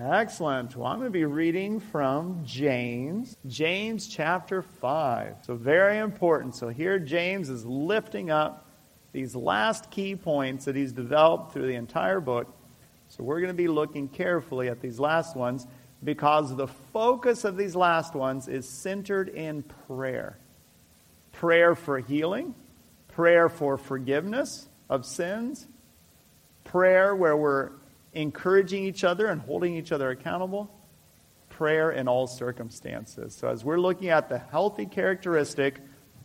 Excellent. Well, I'm going to be reading from James, James chapter 5. So, very important. So, here James is lifting up these last key points that he's developed through the entire book. So, we're going to be looking carefully at these last ones because the focus of these last ones is centered in prayer prayer for healing, prayer for forgiveness of sins, prayer where we're encouraging each other and holding each other accountable, prayer in all circumstances. So, as we're looking at the healthy characteristic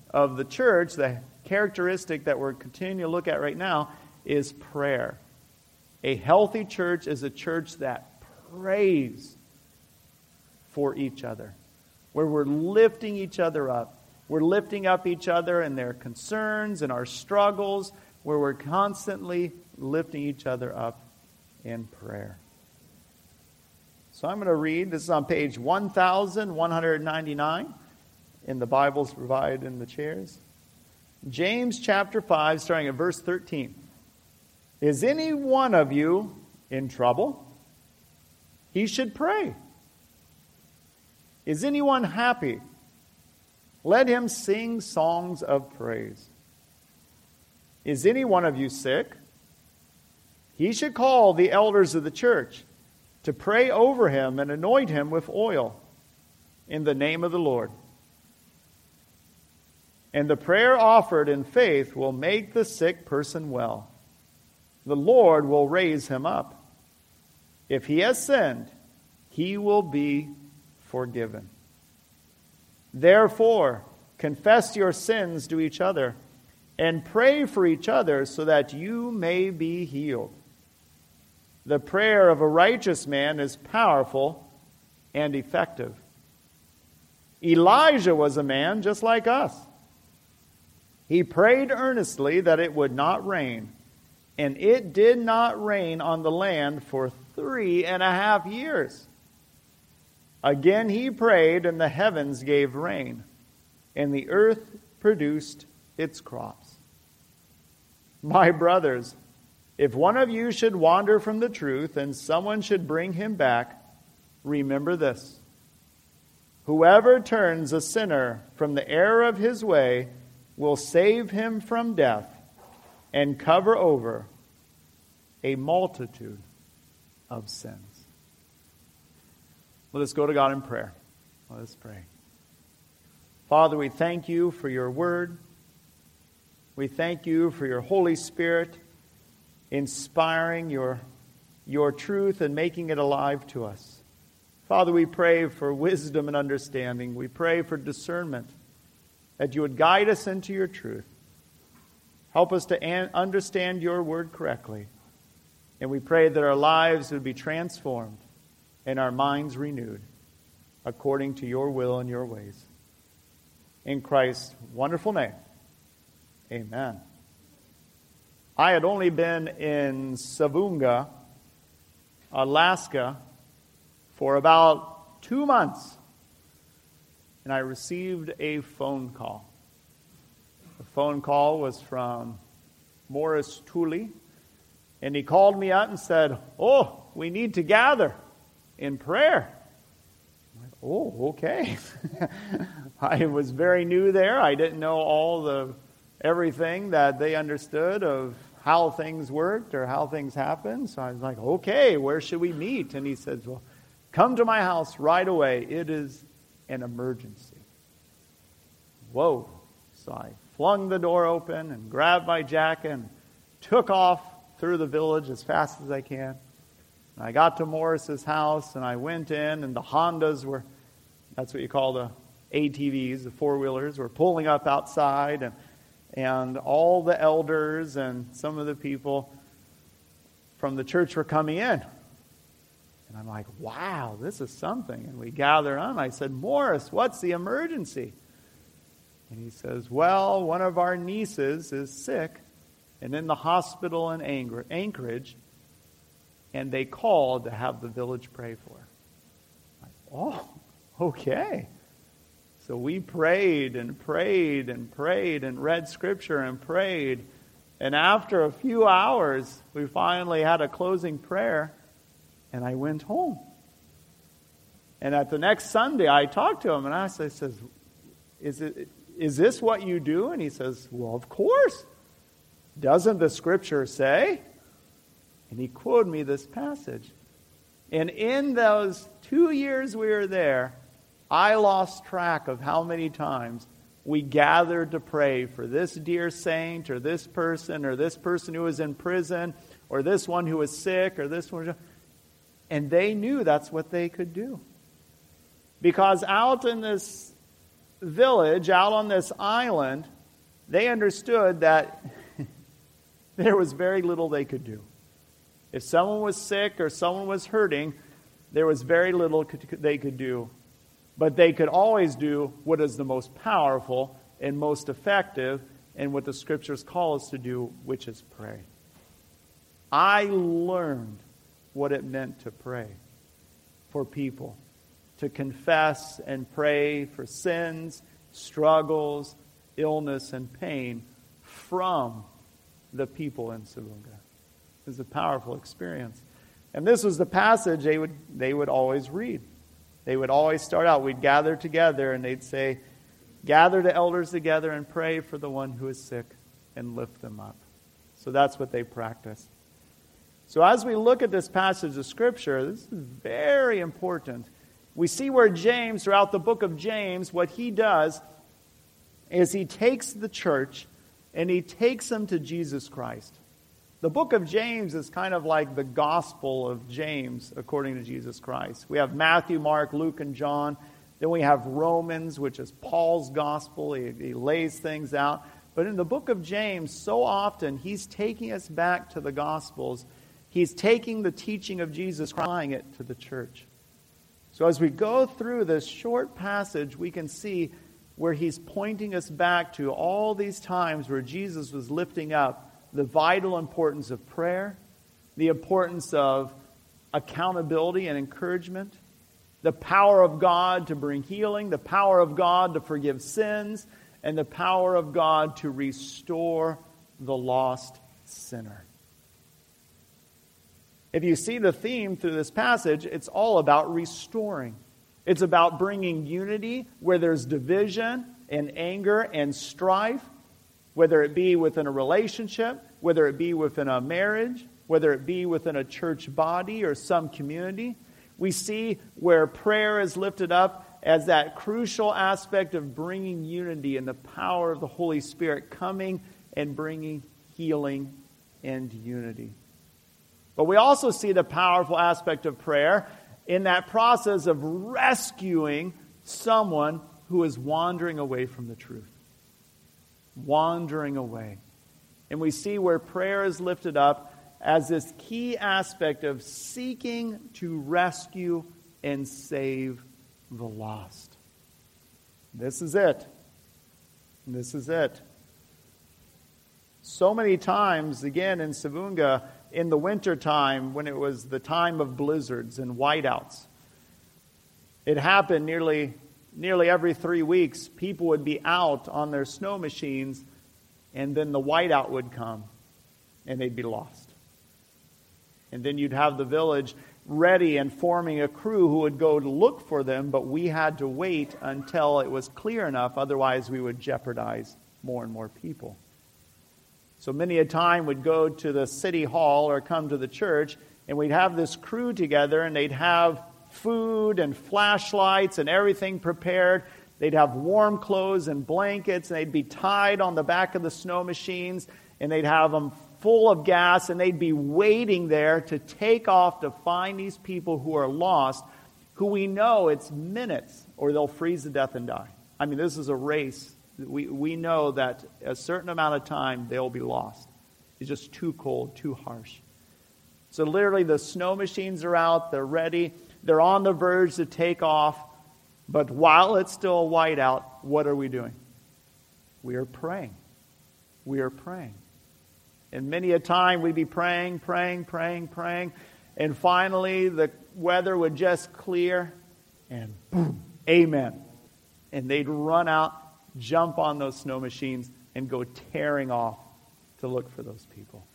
of the church, the characteristic that we're continuing to look at right now is prayer. A healthy church is a church that prays for each other, where we're lifting each other up. We're lifting up each other and their concerns and our struggles, where we're constantly lifting each other up in prayer. So I'm going to read. This is on page 1199 in the Bibles provided in the chairs. James chapter 5, starting at verse 13. Is any one of you in trouble? He should pray. Is anyone happy? Let him sing songs of praise. Is any one of you sick? He should call the elders of the church to pray over him and anoint him with oil in the name of the Lord. And the prayer offered in faith will make the sick person well. The Lord will raise him up. If he has sinned, he will be forgiven. Therefore, confess your sins to each other and pray for each other so that you may be healed. The prayer of a righteous man is powerful and effective. Elijah was a man just like us. He prayed earnestly that it would not rain, and it did not rain on the land for three and a half years. Again he prayed, and the heavens gave rain, and the earth produced its crops. My brothers, if one of you should wander from the truth and someone should bring him back, remember this. Whoever turns a sinner from the error of his way will save him from death and cover over a multitude of sins. Let us go to God in prayer. Let us pray. Father, we thank you for your word. We thank you for your Holy Spirit inspiring your, your truth and making it alive to us. Father, we pray for wisdom and understanding. We pray for discernment, that you would guide us into your truth. Help us to an- understand your word correctly. And we pray that our lives would be transformed and our minds renewed according to your will and your ways. In Christ's wonderful name, amen. I had only been in Savoonga, Alaska, for about two months, and I received a phone call. The phone call was from Morris Tooley, and he called me up and said, Oh, we need to gather in prayer. Like, oh, okay. I was very new there. I didn't know all the everything that they understood of how things worked or how things happened. So I was like, okay, where should we meet? And he says, well, come to my house right away. It is an emergency. Whoa. So I flung the door open and grabbed my jacket and took off through the village as fast as I can. And I got to Morris's house and I went in, and the Hondas were, that's what you call the ATVs, the four wheelers, were pulling up outside. And and all the elders and some of the people from the church were coming in. And I'm like, wow, this is something. And we gather on. I said, Morris, what's the emergency? And he says, well, one of our nieces is sick and in the hospital in Anchorage, and they called to have the village pray for her. Like, oh, okay. So we prayed and prayed and prayed and read scripture and prayed. And after a few hours, we finally had a closing prayer, and I went home. And at the next Sunday, I talked to him and I said, says, is, this what you do? And he says, Well, of course. Doesn't the scripture say? And he quoted me this passage. And in those two years we were there, I lost track of how many times we gathered to pray for this dear saint or this person or this person who was in prison or this one who was sick or this one. And they knew that's what they could do. Because out in this village, out on this island, they understood that there was very little they could do. If someone was sick or someone was hurting, there was very little they could do. But they could always do what is the most powerful and most effective, and what the scriptures call us to do, which is pray. I learned what it meant to pray for people, to confess and pray for sins, struggles, illness, and pain from the people in Savoonga. It was a powerful experience. And this was the passage they would, they would always read. They would always start out, we'd gather together, and they'd say, Gather the elders together and pray for the one who is sick and lift them up. So that's what they practiced. So as we look at this passage of Scripture, this is very important. We see where James, throughout the book of James, what he does is he takes the church and he takes them to Jesus Christ. The book of James is kind of like the gospel of James according to Jesus Christ. We have Matthew, Mark, Luke, and John. Then we have Romans, which is Paul's gospel. He, he lays things out. But in the book of James, so often he's taking us back to the gospels. He's taking the teaching of Jesus, applying it to the church. So as we go through this short passage, we can see where he's pointing us back to all these times where Jesus was lifting up the vital importance of prayer, the importance of accountability and encouragement, the power of God to bring healing, the power of God to forgive sins, and the power of God to restore the lost sinner. If you see the theme through this passage, it's all about restoring. It's about bringing unity where there's division and anger and strife, whether it be within a relationship, whether it be within a marriage, whether it be within a church body or some community. We see where prayer is lifted up as that crucial aspect of bringing unity and the power of the Holy Spirit coming and bringing healing and unity. But we also see the powerful aspect of prayer in that process of rescuing someone who is wandering away from the truth. Wandering away. And we see where prayer is lifted up as this key aspect of seeking to rescue and save the lost. This is it. This is it. So many times, again, in Savoonga, in the wintertime when it was the time of blizzards and whiteouts. It happened nearly, nearly every three weeks. People would be out on their snow machines, and then the whiteout would come, and they'd be lost. And then you'd have the village ready and forming a crew who would go to look for them, but we had to wait until it was clear enough, otherwise, we would jeopardize more and more people. So many a time would go to the city hall or come to the church, and we'd have this crew together, and they'd have food and flashlights and everything prepared. They'd have warm clothes and blankets, and they'd be tied on the back of the snow machines, and they'd have them full of gas, and they'd be waiting there to take off to find these people who are lost, who we know it's minutes or they'll freeze to death and die. I mean, this is a race we, we know that a certain amount of time they'll be lost. It's just too cold, too harsh. So, literally, the snow machines are out, they're ready, they're on the verge to take off. But while it's still white out, what are we doing? We are praying. We are praying. And many a time we'd be praying, praying, praying, praying, and finally the weather would just clear, and boom, amen. And they'd run out jump on those snow machines and go tearing off to look for those people.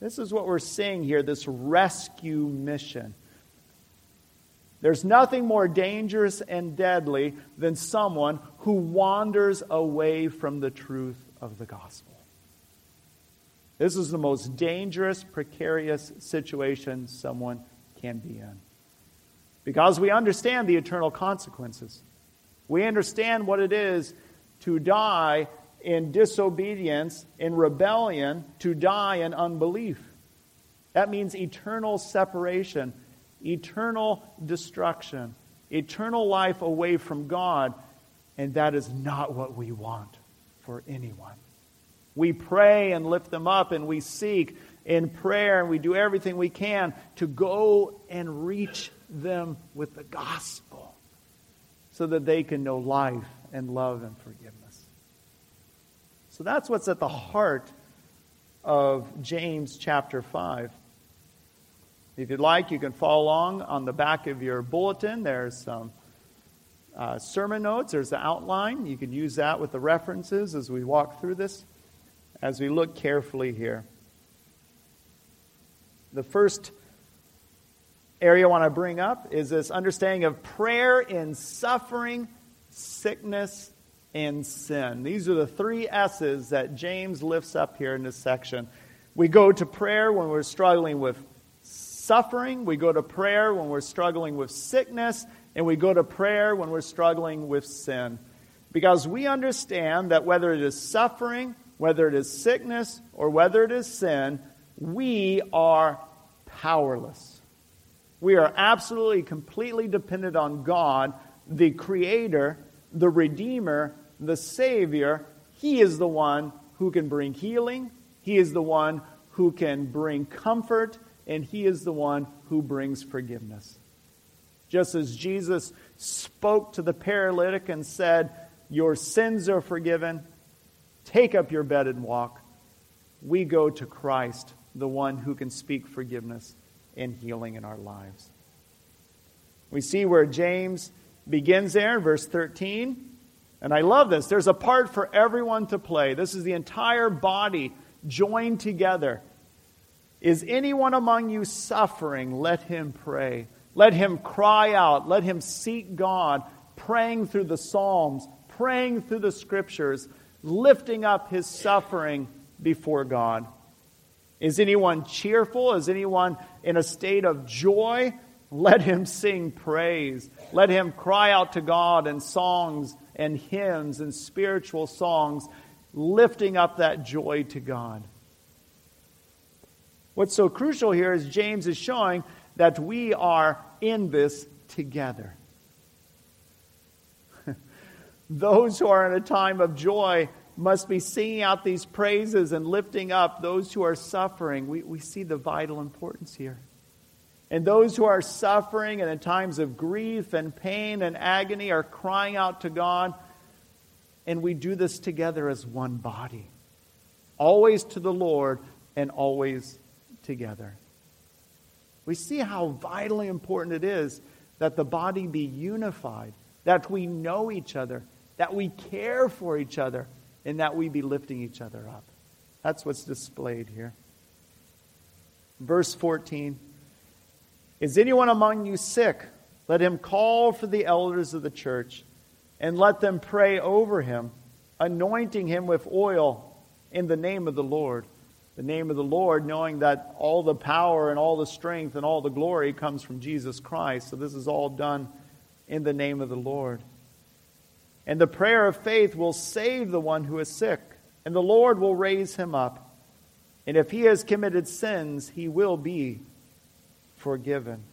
This is what we're seeing here this rescue mission. There's nothing more dangerous and deadly than someone who wanders away from the truth of the gospel. This is the most dangerous, precarious situation someone can be in. Because we understand the eternal consequences. We understand what it is to die in disobedience, in rebellion, to die in unbelief. That means eternal separation, eternal destruction, eternal life away from God. And that is not what we want for anyone. We pray and lift them up, and we seek in prayer, and we do everything we can to go and reach them with the gospel so that they can know life and love and forgiveness. So that's what's at the heart of James chapter 5. If you'd like, you can follow along on the back of your bulletin. There's some uh, sermon notes, there's the outline. You can use that with the references as we walk through this, as we look carefully here. The first area I want to bring up is this understanding of prayer in suffering, sickness, and sin. These are the three S's that James lifts up here in this section. We go to prayer when we're struggling with suffering, we go to prayer when we're struggling with sickness, and we go to prayer when we're struggling with sin. Because we understand that whether it is suffering, whether it is sickness, or whether it is sin, we are powerless. We are absolutely, completely dependent on God, the Creator, the Redeemer, the Savior. He is the one who can bring healing, He is the one who can bring comfort, and He is the one who brings forgiveness. Just as Jesus spoke to the paralytic and said, Your sins are forgiven, take up your bed and walk, we go to Christ, the one who can speak forgiveness and healing in our lives. We see where James begins there in verse 13. And I love this. There's a part for everyone to play. This is the entire body joined together. Is anyone among you suffering? Let him pray. Let him cry out. Let him seek God, praying through the Psalms, praying through the Scriptures, lifting up his suffering before God. Is anyone cheerful? Is anyone in a state of joy? Let him sing praise. Let him cry out to God in songs and hymns and spiritual songs, lifting up that joy to God. What's so crucial here is James is showing that we are in this together. those who are in a time of joy must be singing out these praises and lifting up those who are suffering. We, we see the vital importance here. And those who are suffering and in times of grief and pain and agony are crying out to God. And we do this together as one body, always to the Lord and always together. We see how vitally important it is that the body be unified, that we know each other, that we care for each other, and that we be lifting each other up. That's what's displayed here. Verse 14. Is anyone among you sick? Let him call for the elders of the church and let them pray over him, anointing him with oil in the name of the Lord. The name of the Lord, knowing that all the power and all the strength and all the glory comes from Jesus Christ. So this is all done in the name of the Lord. And the prayer of faith will save the one who is sick, and the Lord will raise him up. And if he has committed sins, he will be forgiven.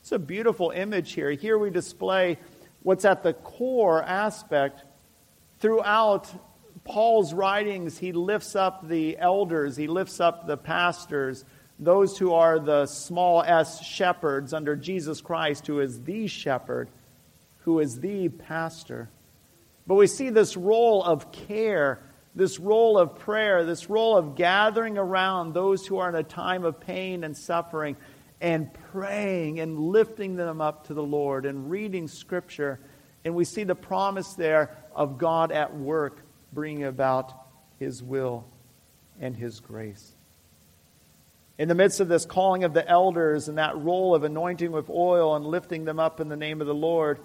It's a beautiful image here. Here we display what's at the core aspect throughout Paul's writings. He lifts up the elders, he lifts up the pastors, those who are the small s shepherds under Jesus Christ, who is the shepherd, who is the pastor. But we see this role of care this role of prayer, this role of gathering around those who are in a time of pain and suffering and praying and lifting them up to the Lord and reading Scripture. And we see the promise there of God at work bringing about His will and His grace. In the midst of this calling of the elders and that role of anointing with oil and lifting them up in the name of the Lord,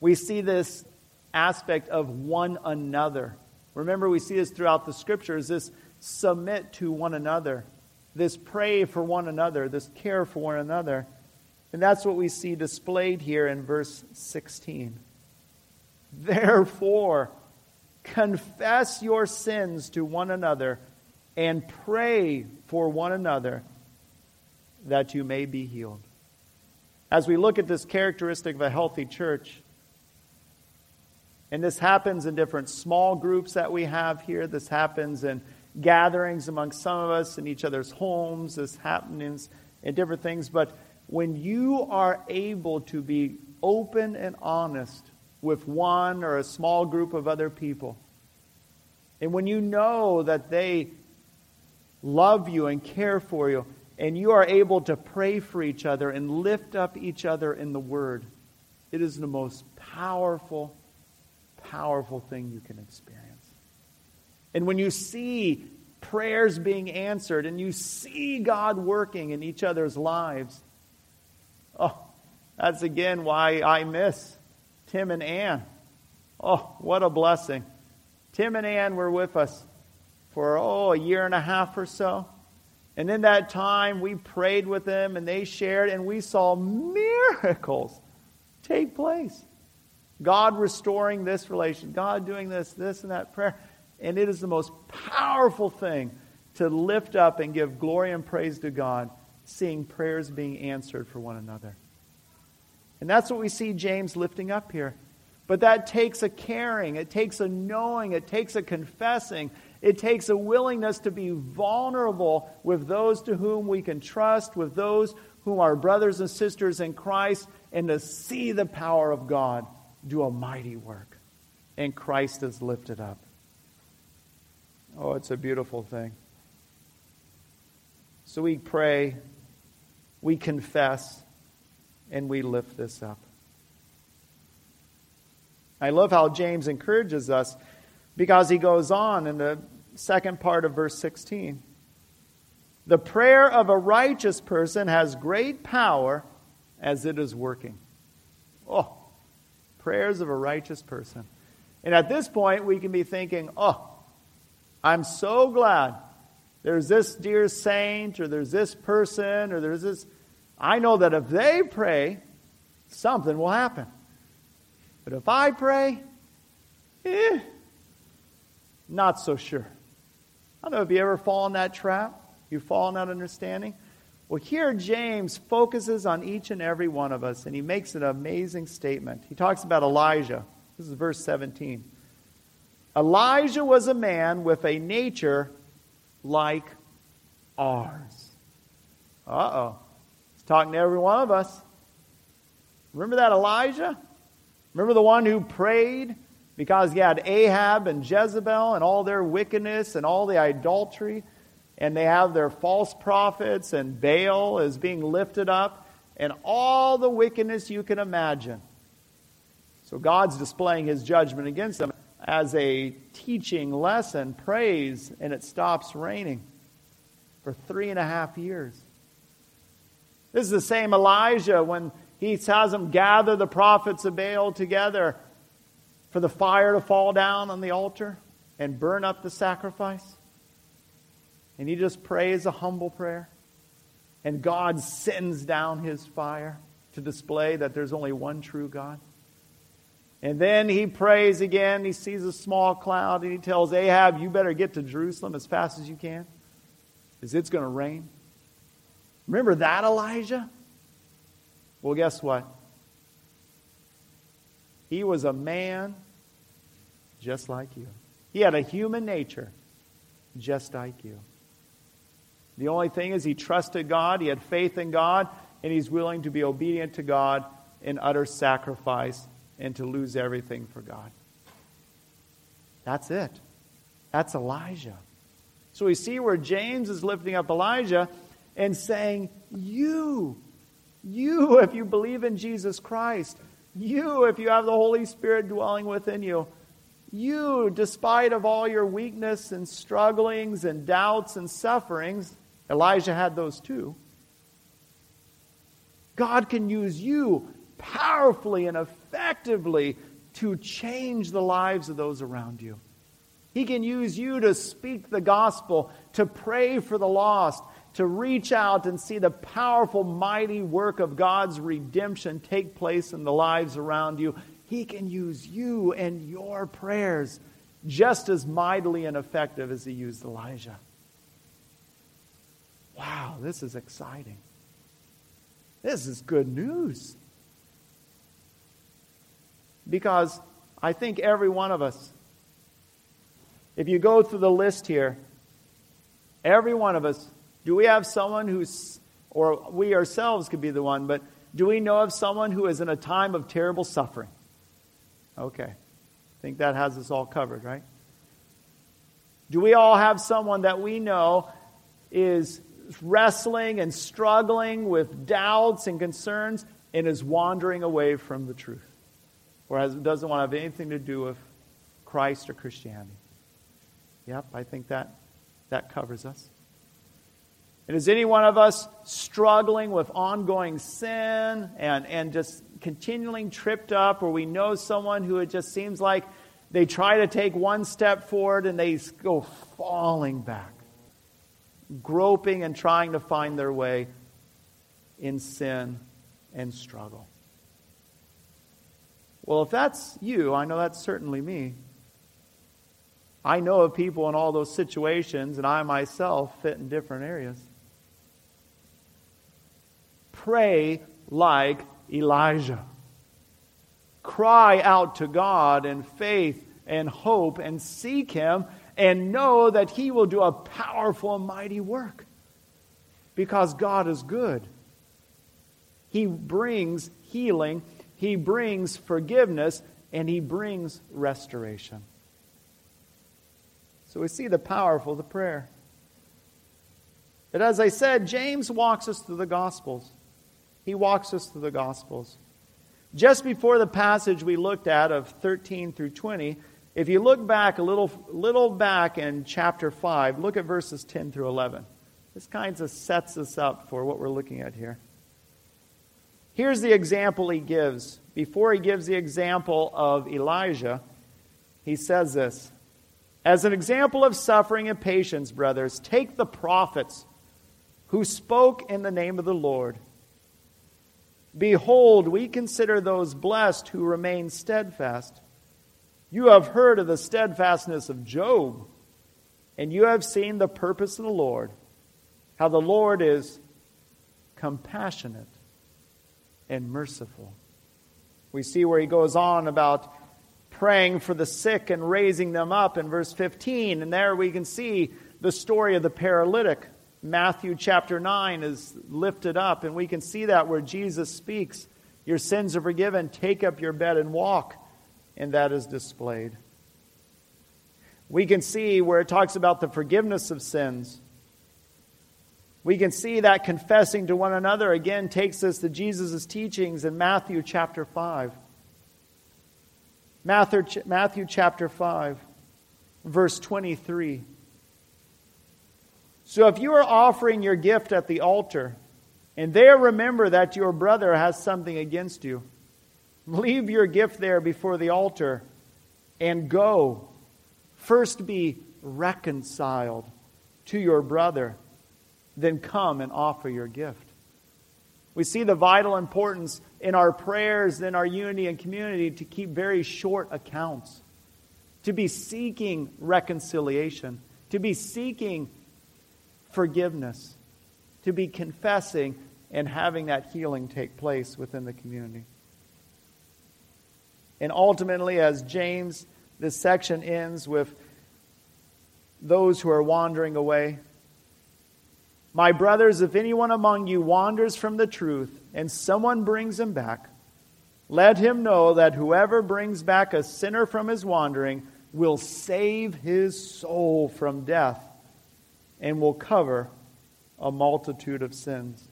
we see this aspect of one another. Remember, we see this throughout the scriptures this submit to one another, this pray for one another, this care for one another. And that's what we see displayed here in verse 16. Therefore, confess your sins to one another and pray for one another that you may be healed. As we look at this characteristic of a healthy church, and this happens in different small groups that we have here, this happens in gatherings among some of us in each other's homes, this happens in different things, but when you are able to be open and honest with one or a small group of other people, and when you know that they love you and care for you, and you are able to pray for each other and lift up each other in the Word, it is the most powerful, powerful thing you can experience. And when you see prayers being answered and you see God working in each other's lives, Oh, that's again why I miss Tim and Ann. Oh, what a blessing. Tim and Ann were with us for, oh, a year and a half or so. And in that time, we prayed with them and they shared, and we saw miracles take place. God restoring this relation, God doing this, this, and that prayer. And it is the most powerful thing to lift up and give glory and praise to God seeing prayers being answered for one another. And that's what we see James lifting up here. But that takes a caring, it takes a knowing, it takes a confessing, it takes a willingness to be vulnerable with those to whom we can trust, with those whom are brothers and sisters in Christ, and to see the power of God do a mighty work. And Christ is lifted up. Oh, it's a beautiful thing. So we pray we confess, and we lift this up. I love how James encourages us because he goes on in the second part of verse 16. The prayer of a righteous person has great power as it is working. Oh, prayers of a righteous person. And at this point, we can be thinking, oh, I'm so glad there's this dear saint, or there's this person, or there's this. I know that if they pray, something will happen. But if I pray, eh, not so sure. I don't know if you ever fall in that trap. You fall in that understanding. Well, here James focuses on each and every one of us, and he makes an amazing statement. He talks about Elijah. This is verse 17. Elijah was a man with a nature like ours. Uh oh. Talking to every one of us. Remember that Elijah? Remember the one who prayed because he had Ahab and Jezebel and all their wickedness and all the idolatry, and they have their false prophets, and Baal is being lifted up, and all the wickedness you can imagine. So God's displaying his judgment against them as a teaching lesson, praise, and it stops raining for three and a half years. This is the same Elijah when he has them gather the prophets of Baal together for the fire to fall down on the altar and burn up the sacrifice. And he just prays a humble prayer. And God sends down his fire to display that there's only one true God. And then he prays again. He sees a small cloud and he tells Ahab, You better get to Jerusalem as fast as you can because it's going to rain. Remember that, Elijah? Well, guess what? He was a man just like you. He had a human nature just like you. The only thing is, he trusted God, he had faith in God, and he's willing to be obedient to God in utter sacrifice and to lose everything for God. That's it. That's Elijah. So we see where James is lifting up Elijah and saying, You, you, if you believe in Jesus Christ, you, if you have the Holy Spirit dwelling within you, you, despite of all your weakness and strugglings and doubts and sufferings, Elijah had those too. God can use you powerfully and effectively to change the lives of those around you. He can use you to speak the gospel, to pray for the lost, to reach out and see the powerful, mighty work of God's redemption take place in the lives around you. He can use you and your prayers just as mightily and effective as he used Elijah. Wow, this is exciting. This is good news. Because I think every one of us, if you go through the list here, every one of us, do we have someone who's, or we ourselves could be the one, but do we know of someone who is in a time of terrible suffering? Okay. I think that has us all covered, right? Do we all have someone that we know is wrestling and struggling with doubts and concerns and is wandering away from the truth? Or has, doesn't want to have anything to do with Christ or Christianity? Yep, I think that, that covers us. And is any one of us struggling with ongoing sin and, and just continually tripped up, or we know someone who it just seems like they try to take one step forward and they go falling back, groping and trying to find their way in sin and struggle. Well, if that's you, I know that's certainly me. I know of people in all those situations, and I myself fit in different areas. Pray like Elijah. Cry out to God in faith and hope and seek Him and know that He will do a powerful mighty work because God is good. He brings healing, He brings forgiveness, and He brings restoration. So we see the powerful the prayer. But as I said, James walks us through the Gospels. He walks us through the Gospels. Just before the passage we looked at of 13 through 20, if you look back a little, little back in chapter 5, look at verses 10 through 11. This kind of sets us up for what we're looking at here. Here's the example he gives. Before he gives the example of Elijah, he says this As an example of suffering and patience, brothers, take the prophets who spoke in the name of the Lord. Behold, we consider those blessed who remain steadfast. You have heard of the steadfastness of Job, and you have seen the purpose of the Lord, how the Lord is compassionate and merciful. We see where he goes on about praying for the sick and raising them up in verse 15, and there we can see the story of the paralytic Matthew chapter 9 is lifted up, and we can see that where Jesus speaks, Your sins are forgiven, take up your bed and walk, and that is displayed. We can see where it talks about the forgiveness of sins. We can see that confessing to one another again takes us to Jesus' teachings in Matthew chapter 5. Matthew, Matthew chapter 5, verse 23. So if you are offering your gift at the altar, and there remember that your brother has something against you, leave your gift there before the altar and go. First be reconciled to your brother, then come and offer your gift. We see the vital importance in our prayers, in our unity and community, to keep very short accounts, to be seeking reconciliation, to be seeking forgiveness, to be confessing and having that healing take place within the community. And ultimately, as James, this section ends with those who are wandering away. My brothers, if anyone among you wanders from the truth and someone brings him back, let him know that whoever brings back a sinner from his wandering will save his soul from death and will cover a multitude of sins.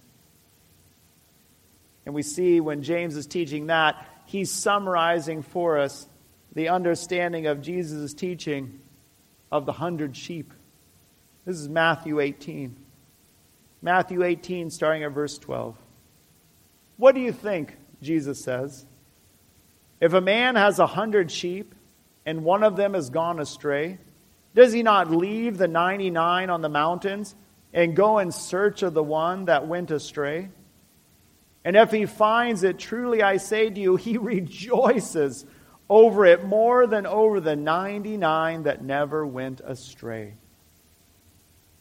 And we see when James is teaching that, he's summarizing for us the understanding of Jesus' teaching of the hundred sheep. This is Matthew 18. Matthew 18, starting at verse 12. What do you think? Jesus says. If a man has a hundred sheep and one of them has gone astray, does he not leave the 99 on the mountains and go in search of the one that went astray? And if he finds it, truly I say to you, he rejoices over it more than over the 99 that never went astray.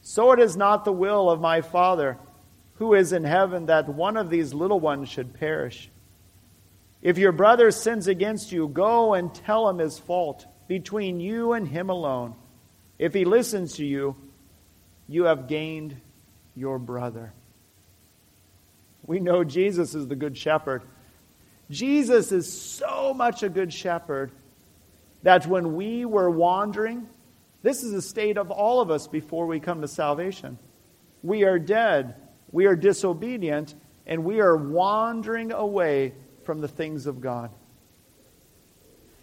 So it is not the will of my Father who is in heaven that one of these little ones should perish. If your brother sins against you, go and tell him his fault between you and him alone. If he listens to you, you have gained your brother. We know Jesus is the good shepherd. Jesus is so much a good shepherd that when we were wandering, this is the state of all of us before we come to salvation. We are dead, we are disobedient, and we are wandering away from the things of God.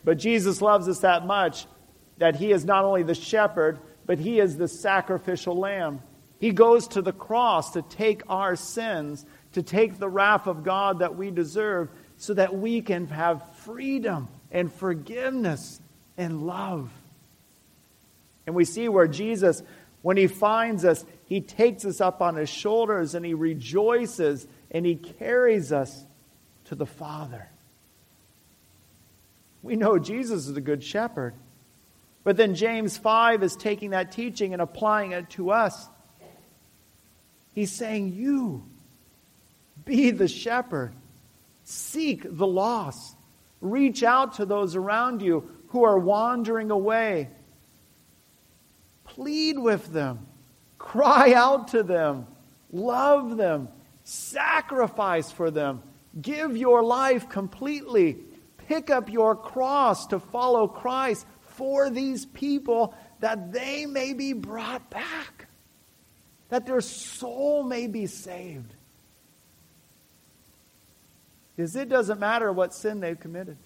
But Jesus loves us that much that he is not only the shepherd, but he is the sacrificial lamb. He goes to the cross to take our sins, to take the wrath of God that we deserve, so that we can have freedom and forgiveness and love. And we see where Jesus, when he finds us, he takes us up on his shoulders and he rejoices and he carries us to the Father. We know Jesus is the good shepherd. But then James 5 is taking that teaching and applying it to us. He's saying, You be the shepherd, seek the lost, reach out to those around you who are wandering away Plead with them. Cry out to them. Love them. Sacrifice for them. Give your life completely. Pick up your cross to follow Christ for these people that they may be brought back, that their soul may be saved. Because it doesn't matter what sin they've committed.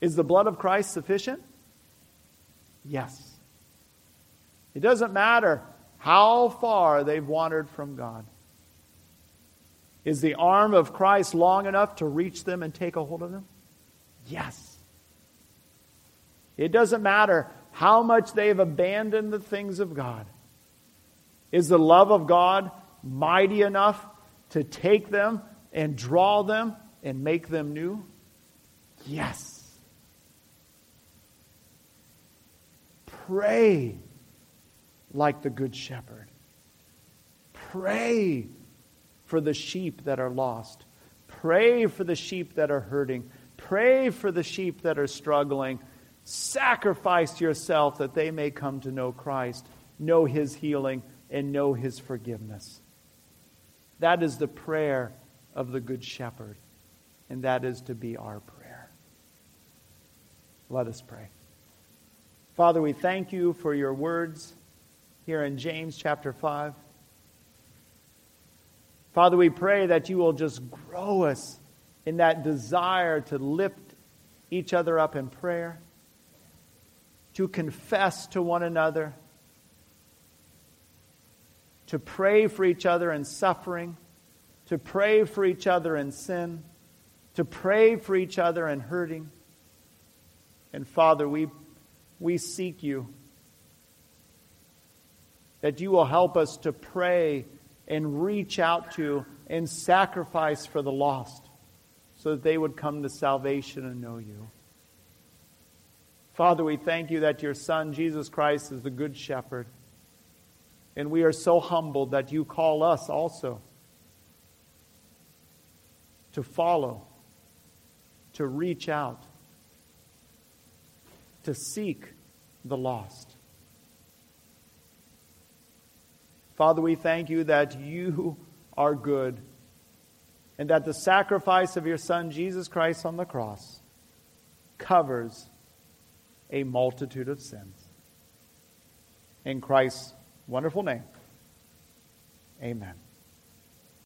Is the blood of Christ sufficient? Yes. It doesn't matter how far they've wandered from God. Is the arm of Christ long enough to reach them and take a hold of them? Yes. It doesn't matter how much they've abandoned the things of God. Is the love of God mighty enough to take them and draw them and make them new? Yes. Pray like the Good Shepherd. Pray for the sheep that are lost. Pray for the sheep that are hurting. Pray for the sheep that are struggling. Sacrifice yourself that they may come to know Christ, know his healing, and know his forgiveness. That is the prayer of the Good Shepherd, and that is to be our prayer. Let us pray. Father, we thank you for your words here in James chapter 5. Father, we pray that you will just grow us in that desire to lift each other up in prayer, to confess to one another, to pray for each other in suffering, to pray for each other in sin, to pray for each other in hurting. And Father, we we seek you. That you will help us to pray and reach out to and sacrifice for the lost so that they would come to salvation and know you. Father, we thank you that your Son, Jesus Christ, is the Good Shepherd. And we are so humbled that you call us also to follow, to reach out to seek the lost. Father, we thank you that you are good and that the sacrifice of your Son, Jesus Christ, on the cross covers a multitude of sins. In Christ's wonderful name, amen.